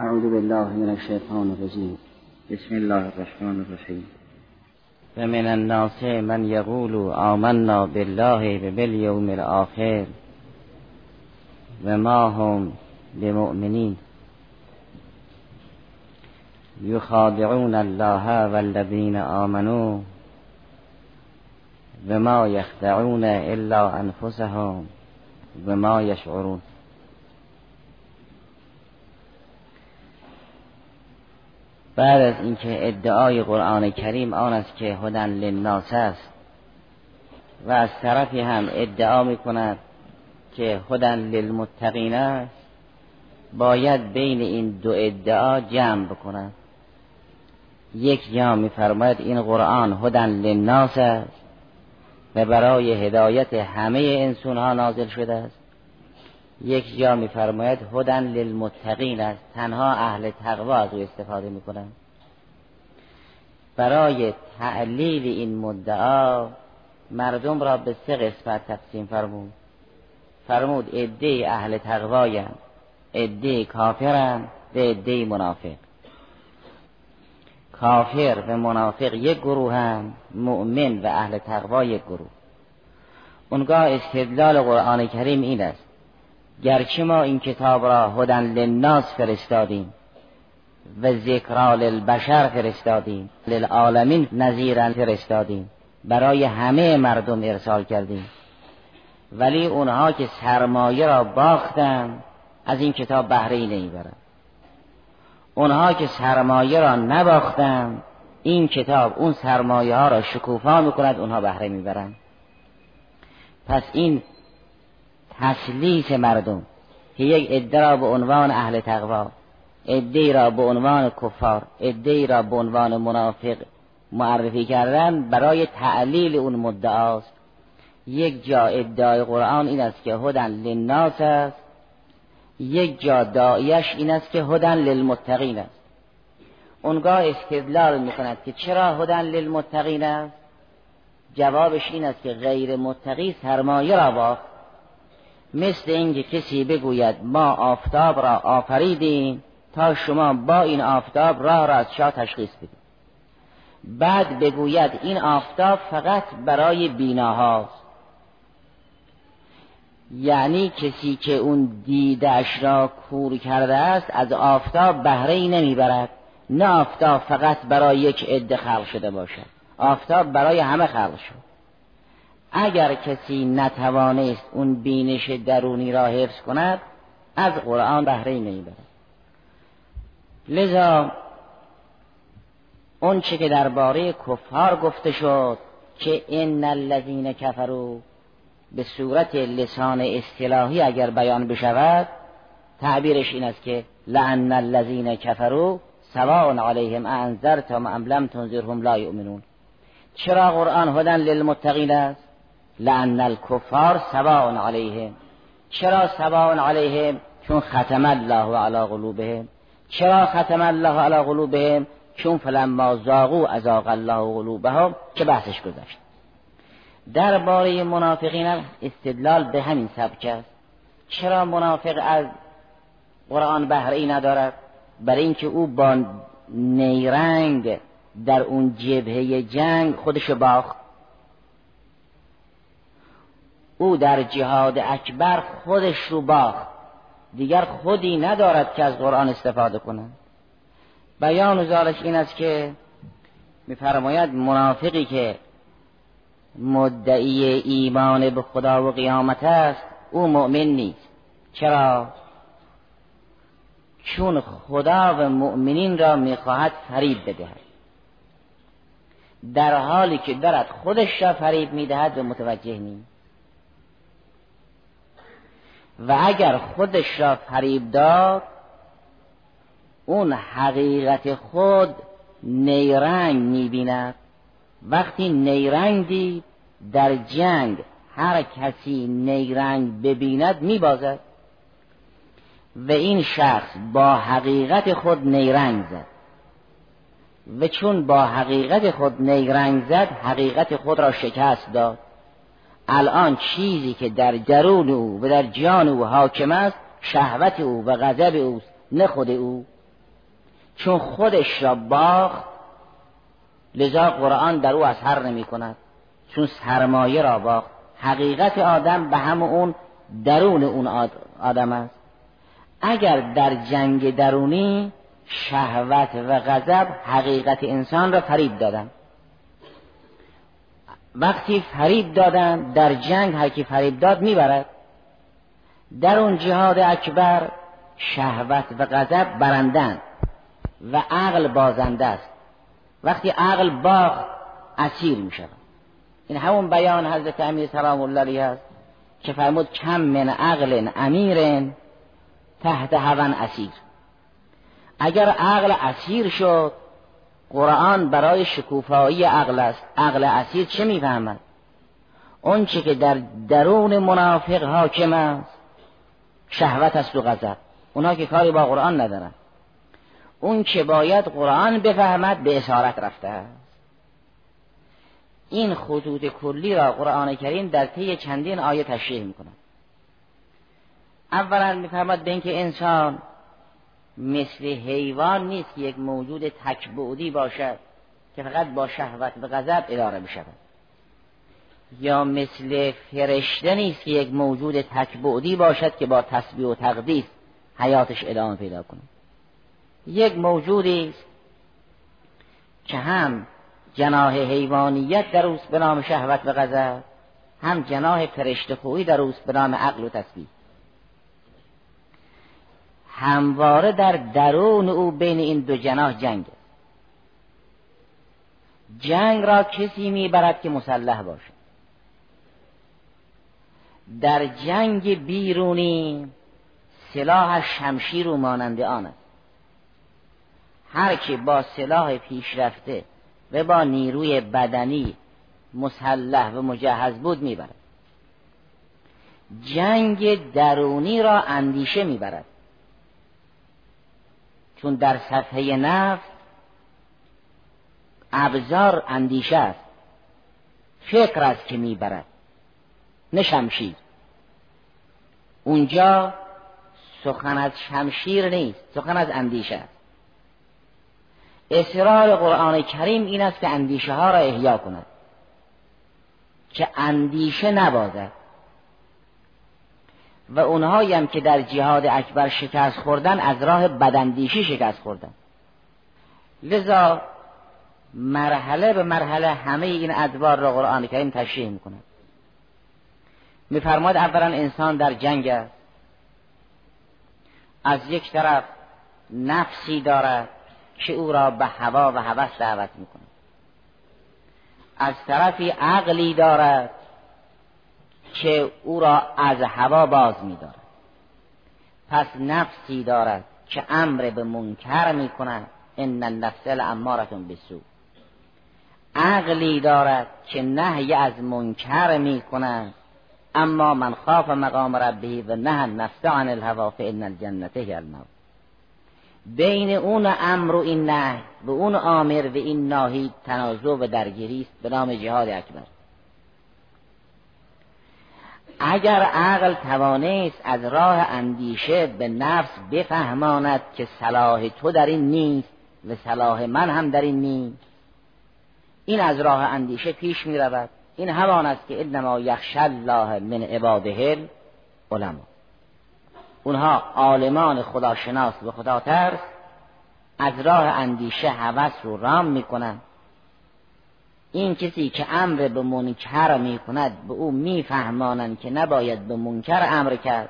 أعوذ بالله من الشيطان الرجيم. بسم الله الرحمن الرحيم. فمن الناس من يقول آمنا بالله وباليوم الآخر وما هم بمؤمنين. يخادعون الله والذين آمنوا وما يخدعون إلا أنفسهم وما يشعرون. بعد از اینکه ادعای قرآن کریم آن است که هدن للناس است و از طرفی هم ادعا می کند که هدن للمتقین است باید بین این دو ادعا جمع بکند یک جا میفرماید این قرآن هدن للناس است و برای هدایت همه انسان ها نازل شده است. یک جا میفرماید هدن للمتقین است. تنها اهل تقوا از او استفاده می‌کنند. برای تعلیل این مدعا مردم را به سه قسمت تقسیم فرمود. فرمود عده اهل تقوایند عده کافرند و عده منافق. کافر و منافق یک گروه هم مؤمن و اهل تقوا یک گروه. اونگاه استدلال قرآن کریم این است. گرچه ما این کتاب را هدن للناس فرستادیم و ذکرا للبشر فرستادیم للعالمین نظیرا فرستادیم برای همه مردم ارسال کردیم. ولی اونها که سرمایه را باختن از این کتاب بهره ای نمی‌برند اونها که سرمایه را نباختن این کتاب اون سرمایه ها را شکوفا می‌کند اونها بهره می‌برند پس این تسلیس مردم. که یک عده را به عنوان اهل تقوا عده را به عنوان کفار عده را به عنوان منافق معرفی کردن برای تعلیل اون مدعاست. یک جا ادعای قرآن این است که هدن للناس است. یک جا دایش این است که هدن للمتقین است. اونگاه استدلال می‌کند که چرا هدن للمتقین است؟ جوابش این است که غیر متقی سرمایه را باخت. مثل اینکه کسی بگوید ما آفتاب را آفریدیم تا شما با این آفتاب راه را از شاه تشخیص بدید. بعد بگوید این آفتاب فقط برای بیناهاست. یعنی کسی که اون دیدش را کور کرده است از آفتاب بهره ای نمی‌برد. نه آفتاب فقط برای یک عده خلق شده باشد. آفتاب برای همه خلق شد. اگر کسی نتوانست اون بینش درونی را حفظ کند از قرآن بهره ای نمی‌برد. لذا اون چه که درباره کفار گفته شد که ان الذین کفروا به صورت لسان اصطلاحی اگر بیان بشود تعبیرش این است که لعن الذین کفروا سواء علیهم انذرتم ام لم تنذرهم لا یؤمنون. چرا قرآن هدن للمتقین است؟ لعن الکفار سواء علیهم چرا سواء علیهم چون ختم الله علی قلوبهم. چرا ختم الله علی قلوبهم؟ چون فلما زاغو ازاغ الله قلوبهم. که بحثش گذشت؟ درباره منافقین استدلال به همین سبک است. چرا منافق از قرآن بهره ای ندارد؟ برای اینکه او با نیرنگ در اون جبهه جنگ خودش باخت. او در جهاد اکبر خودش رو باخت. دیگر خودی ندارد که از قرآن استفاده کند. بیان ذالک این است که میفرماید منافقی که مدعی ایمان به خدا و قیامت است او مؤمن نیست. چرا؟ چون خدا و مؤمنین را می‌خواهد فریب بدهد. در حالی که دارد خودش را فریب می‌دهد و متوجه نیست و اگر خودش را فریب داد اون حقیقت خود نیرنگ می‌بیند. وقتی نیرنگ دید در جنگ هر کسی نیرنگ ببیند میبازد. و این شخص با حقیقت خود نیرنگ زد. و چون با حقیقت خود نیرنگ زد حقیقت خود را شکست داد. الان چیزی که در درون او و در جان او حاکم است شهوت او و غضب اوست نه خود او. چون خودش را باخت لذا قرآن در او اثر نمی کند. چون سرمایه را باخت. حقیقت آدم به هم اون درون اون آدم است. اگر در جنگ درونی شهوت و غضب حقیقت انسان را فریب دادن. وقتی فریب دادن در جنگ هر کی فریب داد می‌برد. در اون جهاد اکبر شهوت و غضب برندن و عقل بازنده است. وقتی عقل باخت اسیر می شود این همون بیان حضرت امیر سلام الله علیه است که فرمود کم من عقل امیر تحت هون اسیر. اگر عقل اسیر شد قرآن برای شکوفایی عقل است. عقل اسیر چه می‌فهمد؟ اون چی که در درون منافق حاکم است شهوت است و غضب. اونا که کاری با قرآن ندارن. اون که باید قرآن بفهمد به اسارت رفته است. این خطوط کلی را قرآن کریم در طی چندین آیه تشریح می‌کنه اولا میفرماد به اینکه انسان مثل حیوان نیست که یک موجود تکبعدی باشد که فقط با شهوت و غضب اداره بشود. یا مثل فرشته نیست که یک موجود تکبعدی باشد که با تسبیح و تقدیس حیاتش ادامه پیدا کنه یک موجودی که هم جناه حیوانیت در اوست به نام شهوت و غضب هم جناه فرشته خویی در اوست به نام عقل و تسبیح. همواره در درون او بین این دو جناح جنگ جنگ را کسی می‌برد که مسلح باشد در جنگ بیرونی سلاح شمشیر و مانند آن است. هر که با سلاح پیشرفته و با نیروی بدنی مسلح و مجهز بود می‌برد. جنگ درونی را اندیشه می‌برد. چون در صفحه نفس ابزار اندیشه است. فکر است که می‌برد. نه شمشیر. اونجا سخن از شمشیر نیست سخن از اندیشه است. اصرار قرآن کریم این است که اندیشه ها را احیا کند. که اندیشه نبازد. و اونهایی هم که در جهاد اکبر شکست خوردن از راه بدندیشی شکست خوردن. لذا مرحله به مرحله همه این ادوار را قرآن کریم تشریح می‌کنه میفرماد اولا انسان در جنگ است. از یک طرف نفسی دارد که او را به هوا و هوس دعوت می‌کنه از طرفی عقلی دارد که او را از هوا باز میدارد. پس نفسی دارد که امر به منکر می‌کند. ان النفس لامارتون بسو عقلی دارد که نهی از منکر می‌کند. اما من خاف مقام ربه و نه النفس عن الهوا فان الجنه هی الموت. بین اون امر و این نه و اون آمر و این ناهی تنازع و درگیری است. به نام جهاد اکبر. اگر عقل توانست از راه اندیشه به نفس بفهماند که صلاح تو در این نیست و صلاح من هم در این نیست این از راه اندیشه پیش می رود. این همان است که انما یخش الله من عباده علما اونها عالمان خداشناس و خدا ترس از راه اندیشه هوس رو رام می‌کنن این کسی که امر به منکر می کند به او میفهمانند که نباید به منکر امر کرد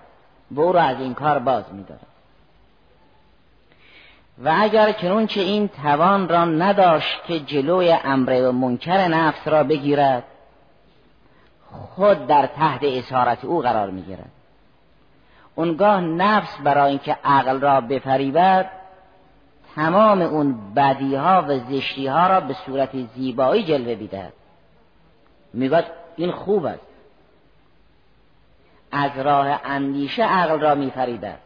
به او را از این کار باز میدارد. و اگر کنون که این توان را نداشت که جلوی امر به منکر نفس را بگیرد خود در تحت اسارت او قرار می‌گیرد. اونگاه نفس برای اینکه عقل را بفریبد تمام اون بدی ها و زشتی ها را به صورت زیبایی جلوه بیدهد می‌گوید این خوب است. از راه اندیشه عقل را میفریبد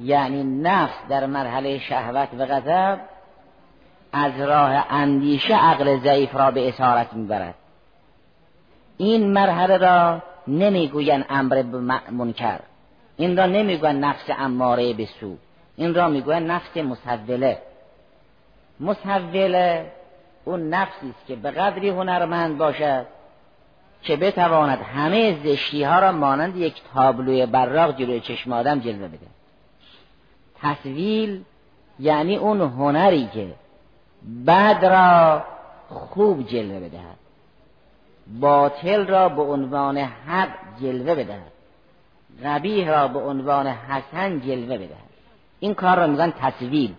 یعنی نفس در مرحله شهوت و غضب از راه اندیشه عقل ضعیف را به اسارت می‌برد. این مرحله را نمی‌گوین امر منکر. این را نمی‌گوین نفس اماره به سو. این را می‌گوین نفس مسوله. مسوله اون نفسی است که به قدری هنرمند باشد که بتواند همه زشتی ها را مانند یک تابلوی براق جلوی چشم آدم جلوه بده. تصویل یعنی اون هنری که بد را خوب جلوه بدهد. باطل را به عنوان حق جلوه بدهد. قبیح را به عنوان حسن جلوه بدهد. این کار را میگن تصویل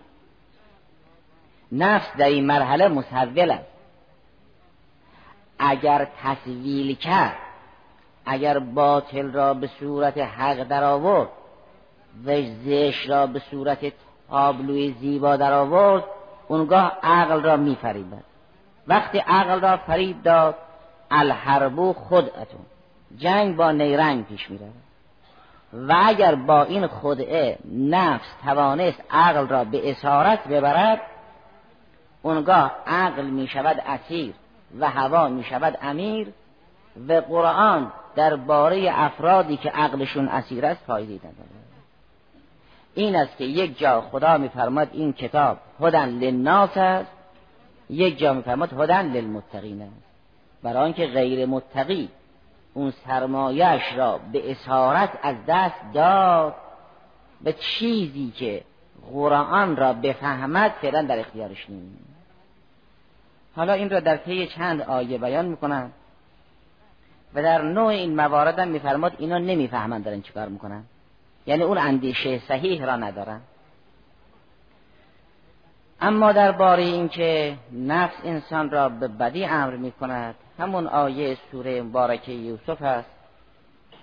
نفس در این مرحله مسول است اگر تصویل کرد اگر باطل را به صورت حق در آورد و زش را به صورت تابلوی زیبا در آورد اونگاه عقل را میفریبد. وقتی عقل را فریب داد الحربو خودتون. جنگ با نیرنگ پیش میره و اگر با این خدعه نفس توانست عقل را به اسارت ببرد اونگاه عقل می شود اسیر و هوا می شود امیر و قرآن درباره افرادی که عقلشون اسیر است فایده نداره این است که یک جا خدا میفرماد این کتاب هدن للناس است یک جا میفرماد هدن للمتقین است. برای آنکه غیر متقی اون سرمایش را به اسارت از دست داد به چیزی که قرآن را بفهمد فعلا در اختیارش نیست حالا این را در طی چند آیه بیان می‌کنم و در نوع این موارد هم میفرماد اینا نمی‌فهمند دارن چیکار می‌کنن. یعنی اون اندیشه صحیح را ندارن. اما درباره اینکه نفس انسان را به بدی امر می کند همون آیه سوره مبارکه یوسف است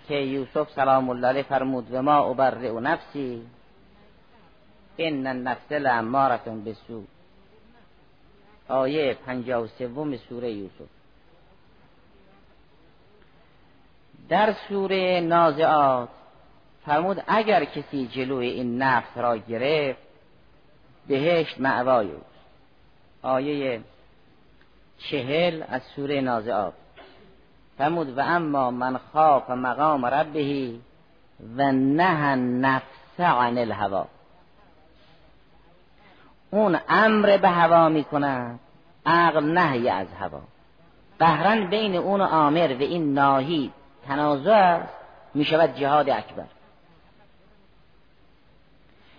که یوسف سلام الله علیه فرمود و ما ابرع و نفسی ان النفس لامارتون بسو آیه پنجاه و سوم سوره یوسف. در سوره نازعات فرمود اگر کسی جلوی این نفس را گرفت بهشت معوای اوست. آیه چهل از سوره نازعات فرمود و اما من خاف مقام ربه و نه نفس عن الهوا اون امر به هوا می کند عقل نهی از هوا. قهرن بین اون آمر و این ناهی تنازع است می شود جهاد اکبر.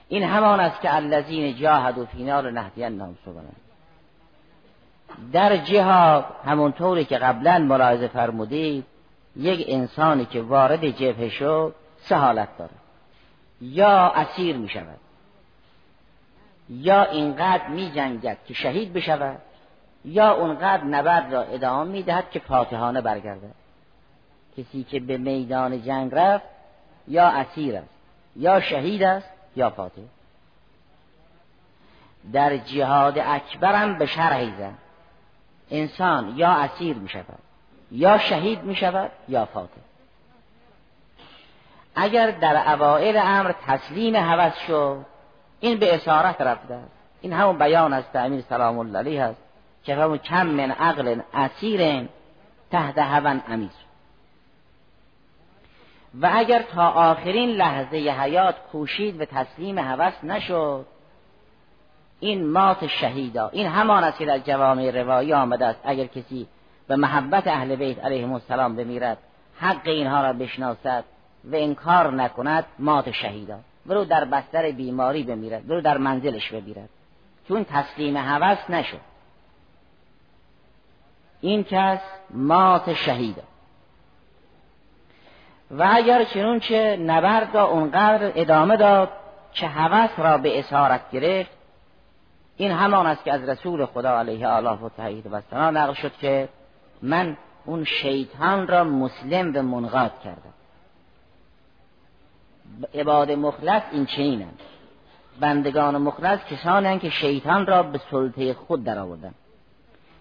این همان است که الذین جاهدوا فینا لنهدینهم سبلنا. در جهاد همونطوری که قبلا ملاحظه فرمودید یک انسانی که وارد جبهه شد سه حالت داره. یا اسیر می شود یا اینقدر می جنگد که شهید بشود یا اونقدر نبرد را ادامه می دهد که فاتحانه برگردد. کسی که به میدان جنگ رفت یا اسیر است یا شهید است یا فاتح. در جهاد اکبرم به شرعی زن انسان یا اسیر می شود یا شهید می شود یا فاتح اگر در اوائل امر تسلیم هوس شد این به اسارت رفته است. این همون بیان است امیر سلام الله علیه است که همون کم من عقل اسیر تحت هون امیر. و اگر تا آخرین لحظه حیات کوشید و تسلیم هوس نشد این مات شهیدا. این همان است که در جوامع روایی آمده است. اگر کسی به محبت اهل بیت علیهم السلام بمیرد حق اینها را بشناسد و انکار نکند مات شهیدا. برو در بستر بیماری بمیرد برو در منزلش بمیرد. چون تسلیم هوس نشد. این کس مات شهیدا. و اگر چنونچه نبرد را اونقدر ادامه داد که هوس را به اسارت گرفت؟ این همان است که از رسول خدا علیه آله و تحیید و سنا نقل شد که من اون شیطان را مسلم به منقاد کردم. عباد مخلص این چنینند بندگان مخلص کسانی که شیطان را به سلطه خود در آوردن.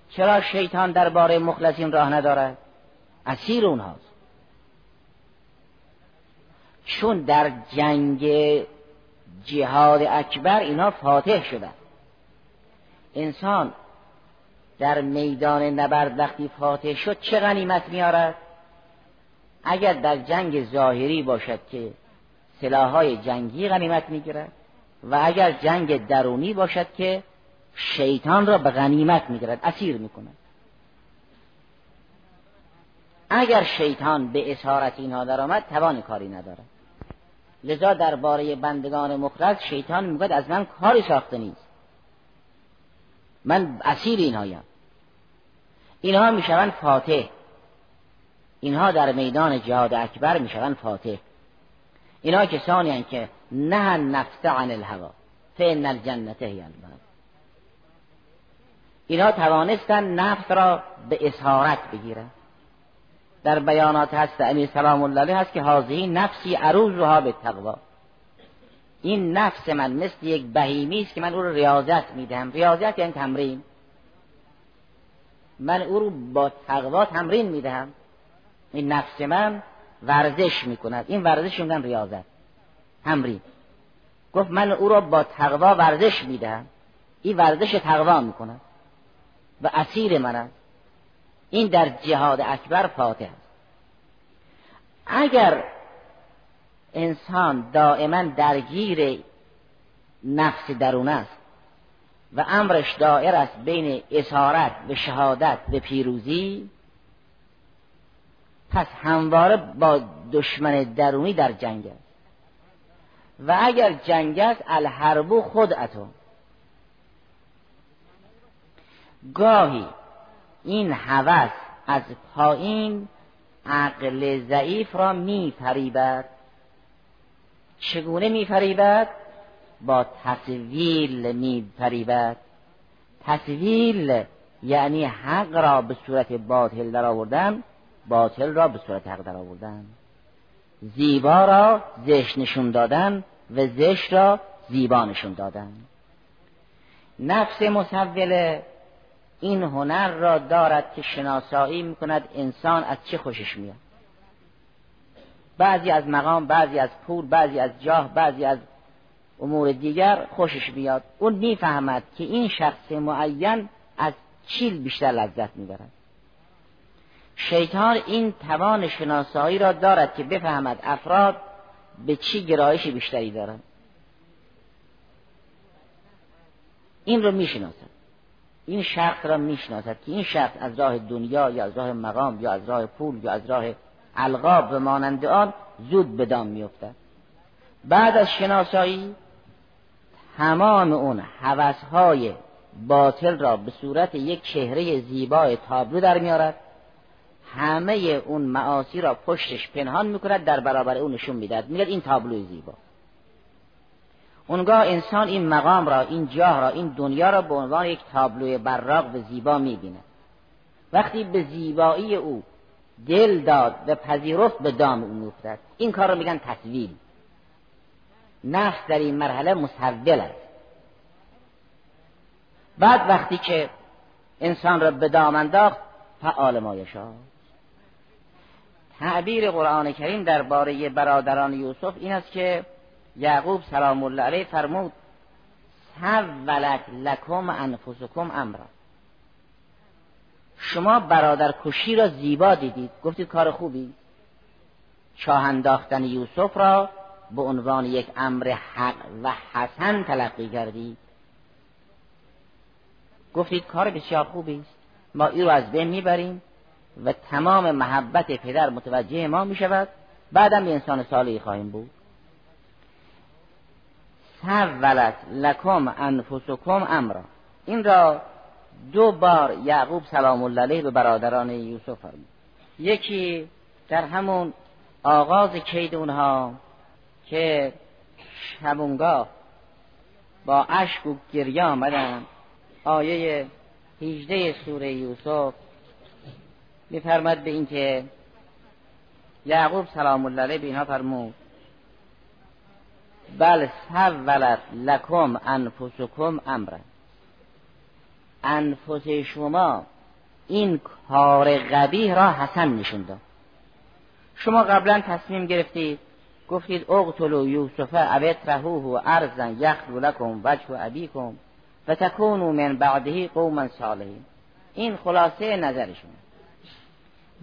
چرا شیطان درباره مخلصین راه ندارد؟ اسیر اونهاست. چون در جنگ جهاد اکبر اینا فاتح شدن. انسان در میدان نبرد وقتی فاتح شد چه غنیمت میارد اگر در جنگ ظاهری باشد که سلاحهای جنگی غنیمت می‌گیرد و اگر جنگ درونی باشد که شیطان را به غنیمت می‌گیرد اسیر می‌کند. اگر شیطان به اسارت اینها درآمد توان کاری ندارد. لذا درباره بندگان مخلص شیطان می‌گوید از من کاری ساخته نیست. من اسیر اینهایم. اینها می‌شوند فاتح. اینها در میدان جهاد اکبر می‌شوند فاتح. اینها کسانی هستند که نه نفس عن الهوا. فان الجنت هی الباب. اینها توانستن نفس را به اسارت بگیرند. در بیانات هست امیر سلام الله هست که حاضی نفسی عروضها به تقوا. این نفس من مثل یک بهیمی است که من او رو ریاضت میدم ریاضت یعنی تمرین. من او رو با تقوا تمرین می‌دهم. این نفس من ورزش می‌کند. این ورزش میگن ریاضت. تمرین. گفت من او را با تقوا ورزش می‌دهم. این ورزش تقوا می‌کند و اسیر من است. این در جهاد اکبر فاتح است. اگر انسان دائما درگیر نفس درون است و امرش دائر است بین اسارت و شهادت و پیروزی. پس همواره با دشمن درونی در جنگ است. و اگر جنگ است الحرب خود اتو گاهی این هوس از پایین عقل ضعیف را میفریبد چگونه میفریبد با تصویل میفریبد تصویل یعنی حق را به صورت باطل در آوردن باطل را به صورت حق در آوردن زیبا را زشت نشون دادن و زشت را زیبا نشون دادن. نفس مسوله این هنر را دارد که شناسایی می‌کند انسان از چه خوشش میاد. بعضی از مقام بعضی از پول بعضی از جاه بعضی از امور دیگر خوشش میاد. اون می‌فهمد که این شخص معین از چیل بیشتر لذت می‌برد. شیطان این توان شناسایی را دارد که بفهمد افراد به چی گرایش بیشتری دارند. این رو می‌شناسد. این شخص را می‌شناسد که این شخص از راه دنیا یا از راه مقام یا از راه پول یا از راه القاب و مانند آن زود به دام میافتد. بعد از شناسایی تمام اون حوثهای باطل را به صورت یک چهره زیبای تابلو در میارد همه اون معاصی را پشتش پنهان می‌کند در برابر اون نشون می‌دهد. میگه این تابلو زیبا. اونگاه انسان این مقام را این جاه را این دنیا را به عنوان یک تابلوی براق و زیبا می‌بینه وقتی به زیبایی او دل داد و پذیرفت به دام او میفتد این کار را میگن تصویل نفس در این مرحله مسول است. بعد وقتی که انسان را به دام انداخت فعال مایشا تعبیر قرآن کریم درباره برادران یوسف این است که یعقوب سلام الله علیه فرمود سولت لکم انفسکم امرا. شما برادر کشی را زیبا دیدید. گفتید کار خوبی. چاه انداختن یوسف را به عنوان یک امر حق و حسن تلقی کردید. گفتید کار بسیار خوبی است. ما این رو از بین می‌بریم و تمام محبت پدر متوجه ما می شود بعدم یه انسان صالحی خواهیم بود. سولت لکم انفسکم امرا. این را دو بار یعقوب سلام الله علیه به برادران یوسف فرمود. یکی در همون آغاز کید اونها که شبونگاه با اشک و گریه آمدن. آیه 18 سوره یوسف میفرمد به اینکه یعقوب سلام الله علیه به اینها فرمود بل سولت لکم انفسکم امرا انفس شما این کار قبیه را حسن نشون شما قبلا تصمیم گرفتید گفتید اقتلوا یوسف او و ارزا یخلو لکم وجه ابیکم و تکونوا من بعده قوما صالحین. این خلاصه نظرشون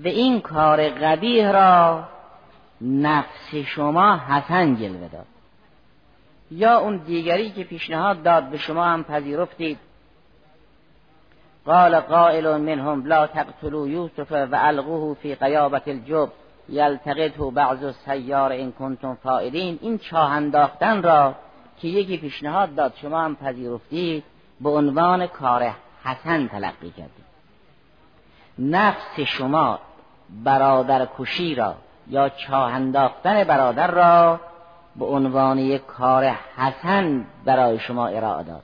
و این کار قبیه را نفس شما حسن جلوه داد. یا اون دیگری که پیشنهاد داد به شما هم پذیرفتید قال قائل منهم لا تقتلوا یوسف و القوه فی قیابت الجب. یلتقطه بعض السیار این کنتم فائلین این چاه انداختن را که یکی پیشنهاد داد شما هم پذیرفتید. به عنوان کار حسن تلقی کردید. نفس شما برادر کشی را یا چاه انداختن برادر را به عنوان یک کار حسن برای شما ارائه داد.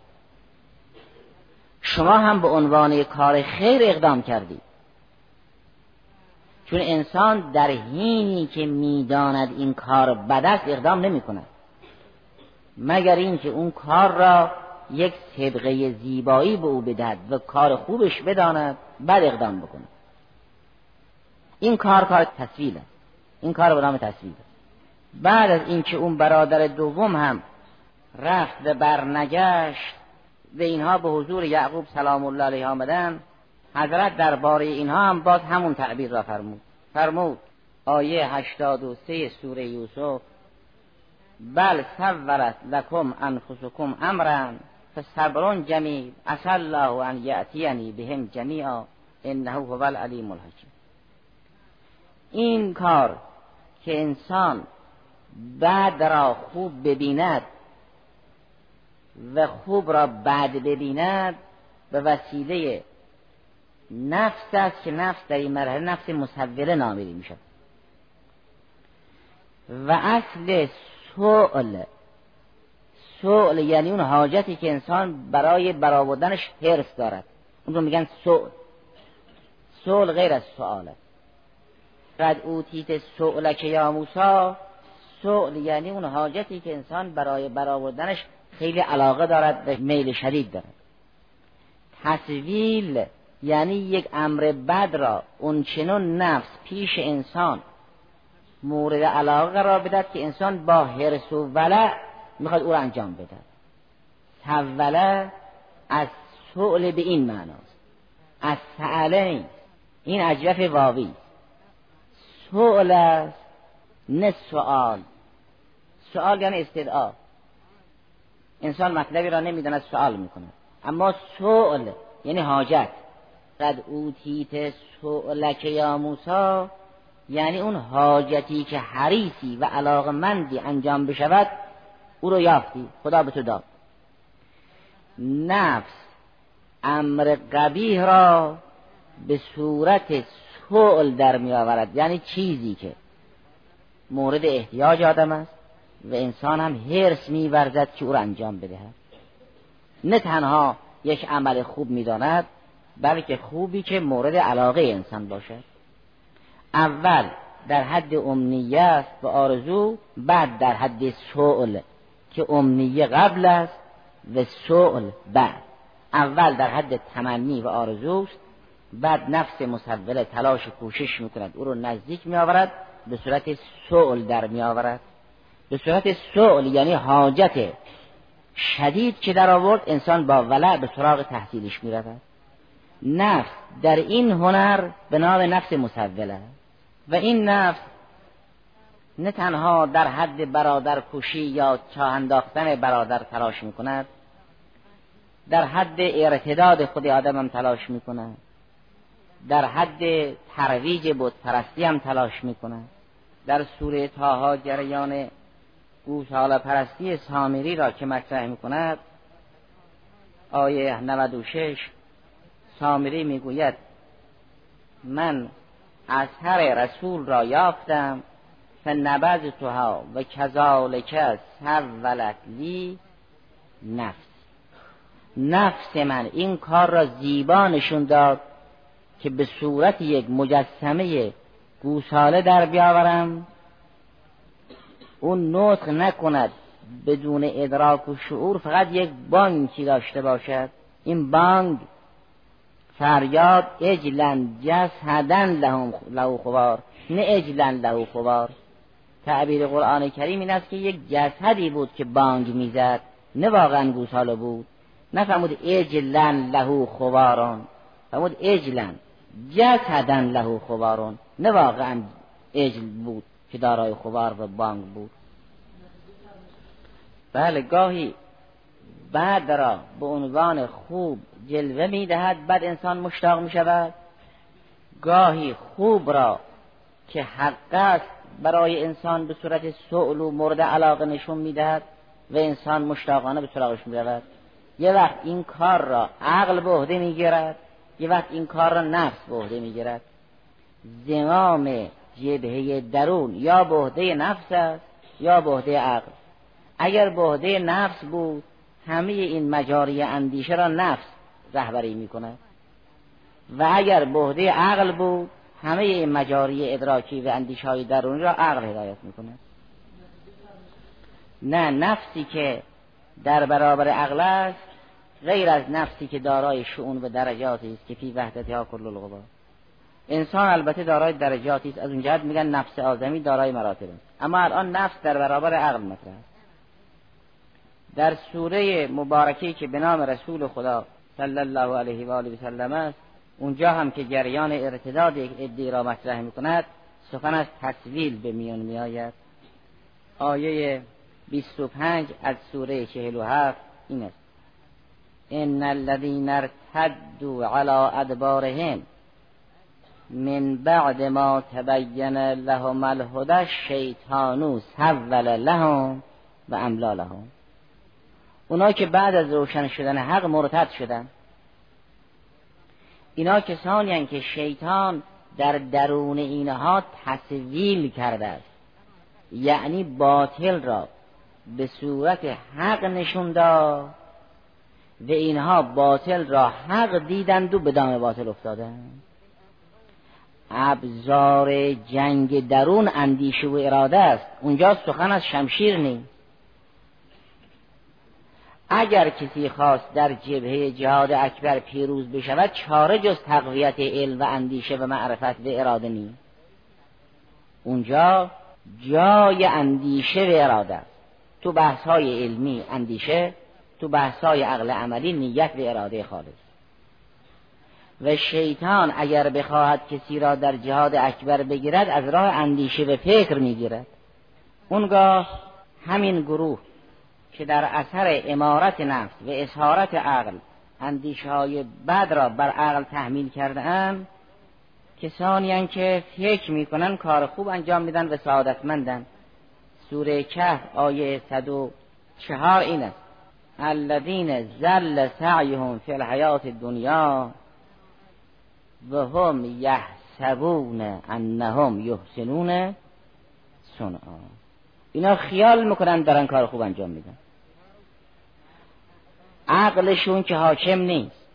شما هم به عنوان کار خیر اقدام کردید. چون انسان در حینی که می‌داند این کار بد است اقدام نمی کند مگر اینکه اون کار را یک صدقه زیبایی به او بدهد و کار خوبش بداند بعد اقدام بکنه این کار کار تصویل این کار به نام تصویل بعد از اینکه اون برادر دوم هم رفت و برنگشت و اینها به حضور یعقوب سلام الله علیه آمدن. حضرت درباره اینها هم باز همون تعبیر را فرمود. فرمود آیه 83 سوره یوسف بل سورت لکم انفسکم امرا فصبر جمیل عسى الله ان یأتینی بهم جمیعا انه هو العلیم الحکیم. این کار که انسان بعد را خوب ببیند و خوب را بعد ببیند به وسیله نفس است که نفس در این مرحله نفس مصوره نامیده می‌شد. و اصل سؤل سؤل یعنی اون حاجتی که انسان برای برآوردنش حرس دارد. اون رو میگن سؤل. سؤل غیر از سؤال است قد اوتیت سؤلک یا موسا سؤل یعنی اون حاجتی که انسان برای برآوردنش خیلی علاقه دارد و میل شدید دارد. تصویل یعنی یک امر بد را اون چنون نفس پیش انسان مورد علاقه قرار بدهد که انسان با حرس و ولع می‌خواد او را انجام بدهد. توله از سؤل به این معناست. از سعله این اجرف واوی. سؤل است نه سؤال. سؤال یعنی استدعا. انسان مطلبی را نمی‌داند سؤال می‌کنه اما سؤل یعنی حاجت. قد اوتیت سؤلک یا موسا یعنی اون حاجتی که حریسی و علاق مندی انجام بشود او رو یافتی. خدا به تو داد. نفس امر قبیه را به صورت سؤل در می آورد یعنی چیزی که مورد احتیاج آدم است. و انسان هم حرس می ورزد که او را انجام بدهد. نه تنها یک عمل خوب می داند بلکه خوبی که مورد علاقه انسان باشد. اول در حد امنیه است و آرزو بعد در حد سؤل که امنیه قبل است و سؤل بعد. اول در حد تمنی و آرزوست بعد نفس مصوله تلاش و کوشش می‌کند. او رو نزدیک میآورد به صورت سؤل در میآورد. به صورت سؤل یعنی حاجت شدید که در آورد انسان با ولع به سراغ تحصیلش می‌رود. نفس در این هنر به نام نفس مسوله. و این نفس نه تنها در حد برادر کشی یا چاه انداختن برادر تلاش می‌کند در حد ارتداد خود آدم هم تلاش می‌کند در حد ترویج بود پرستی هم تلاش می‌کند در سوره تاها جریان گوساله پرستی سامری را که مطرح می‌کند آیه 96 سامری می‌گوید من از هر رسول را یافتم فنبذ توها و کذالک سولت لی نفس. نفس من این کار را زیبا نشون داد که به صورت یک مجسمه گوساله در بیاورم اون نطق نکند بدون ادراک و شعور فقط یک بانکی داشته باشد؟ این بانگ فریاد اجلن جسدن لهم له خوار نه اجلن له خوار تعبیر قرآن کریم این است که یک جسدی بود که بانگ می‌زد. نه واقعا گوساله بود. نفهمود اجلن له خوارون فرمود اجلن. جسدن له خوارون نه واقعا اجل بود. که دارای خوار و بانگ بود. بله گاهی بعد را به عنوان خوب جلوه می‌دهد بعد انسان مشتاق می شود. گاهی خوب را که حق است برای انسان به صورت سؤل و مورد علاقه نشون می‌دهد و انسان مشتاقانه به سراغش می‌رود یه وقت این کار را عقل به عهده می‌گیرد یه وقت این کار را نفس به عهده می‌گیرد زمام جبهه درون یا به نفس است یا به عقل. اگر به نفس بود همه این مجاری اندیشه را نفس رهبری می‌کند. و اگر به عقل بود همه این مجاری ادراکی و اندیشه های درونی را عقل هدایت می‌کنه نه نفسی که در برابر عقل است غیر از نفسی که دارای شعون و درجاتی است که فی وحدت ها کل القوا انسان البته دارای درجاتی است. از اون جهت میگن نفس آدمی دارای مراتب است. اما الان نفس در برابر عقل مطرح است. در سوره مبارکه که به نام رسول خدا صلی الله علیه و آله و سلم است اونجا هم که جریان ارتداد یک ادعی را مطرح می‌کند سخن از تصویل به میان میآید. آیه 25 از سوره 47 این است. ان الذين ارتدوا على ادبارهم من بعد ما تبین لهم الهدى الشیطان سول لهم و املا لهم. اونا که بعد از روشن شدن حق مرتد شدن. اینا کسانی که شیطان در درون اینها تصویل کرده است. یعنی باطل را به صورت حق نشون داد و اینها باطل را حق دیدند و به دام باطل افتادند. ابزار جنگ درون اندیشه و اراده است. اونجا سخن از شمشیر نیست اگر کسی خواست در جبهه جهاد اکبر پیروز بشود چاره جز تقویت علم و اندیشه و معرفت و اراده نیست اونجا جای اندیشه و اراده است. تو بحث های علمی اندیشه تو بحث های عقل عملی نیت و اراده خالص. و شیطان اگر بخواهد کسی را در جهاد اکبر بگیرد از راه اندیشه و فکر می‌گیرد. اونگاه همین گروه که در اثر امارت نفس و اظهارت عقل اندیشه های بد را بر عقل تحمیل کرده کسانی که فکر می‌کنن کار خوب انجام میدن و سعادتمندن. سوره کهف آیه 104 این است. الذین زل سعیهم فی الحیات الدنیا و هم یحسبون انهم یحسنون صنعا. اینا خیال می‌کنن دارن کار خوب انجام میدن. عقلشون که حاکم نیست.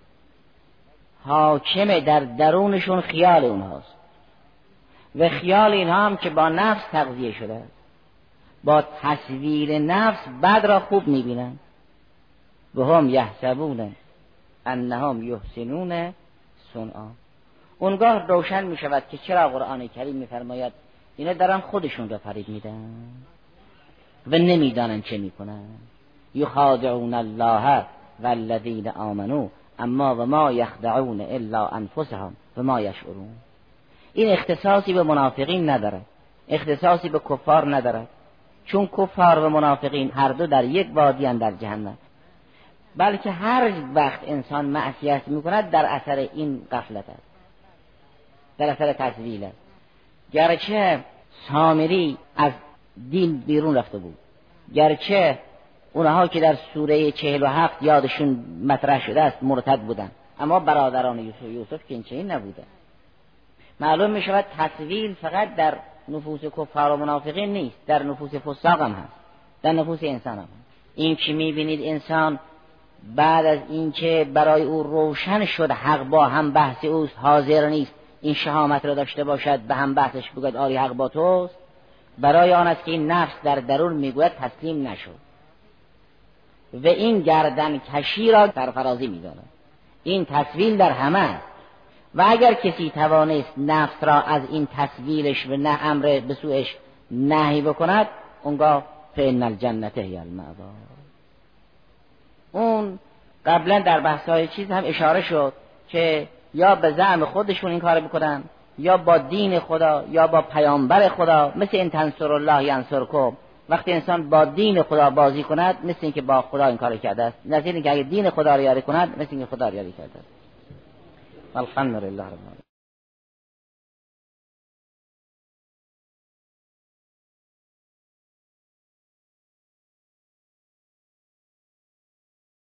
حاکم در درونشون خیال اونهاست. و خیال اینها هم که با نفس تغذیه شده. با تصویر نفس بد را خوب می‌بینن. و هم یحسبون انهم یحسنون صنعا. اونگاه روشن می شود که چرا قرآن کریم میفرماید؟ اینا دارن خودشون را فرید میدن و نمی‌دانن چه می‌کنن. یخادعون الله والذین آمنو اما و ما یخدعون الا انفسهم و ما یشعرون. این اختصاصی به منافقین نداره. اختصاصی به کفار نداره. چون کفار و منافقین هر دو در یک وادی در جهنم. بلکه هر وقت انسان معصیت می‌کند در اثر این قفلت است. در اثر تزویل است گرچه سامری از دین بیرون رفته بود. گرچه اونها که در سوره چهل و هفت یادشون مطرح شده است مرتد بودن. اما برادران یوسف, یوسف که این چنین نبودن معلوم می شود تصویل فقط در نفوس کفار و منافقین نیست در نفوس فساق هم هست در نفوس انسان هم هست. این که می‌بینید انسان بعد از اینکه برای او روشن شد حق با هم بحث اوست حاضر نیست. این شهامت را داشته باشد به هم بحثش بگوید آری حق با توست. برای آن است که این نفس در درون می‌گوید تسلیم نشد و این گردن کشی را سرفرازی می‌داند. این تصویل در همه و اگر کسی توانست نفس را از این تصویلش و نه امر به سوش نهی بکند اونگاه فین الجنت هی اون قبلا در بحث های چیز هم اشاره شد که یا به زعم خودشون این کار بکنن یا با دین خدا یا با پیامبر خدا مثل این تنصر الله ینصرکم. وقتی انسان با دین خدا بازی کند مثل اینکه با خدا این کار کرده است. نظیر اینکه اگه دین خدا رو یاری کند مثل اینکه خدا رو یاری کرده است. الحمد لله رب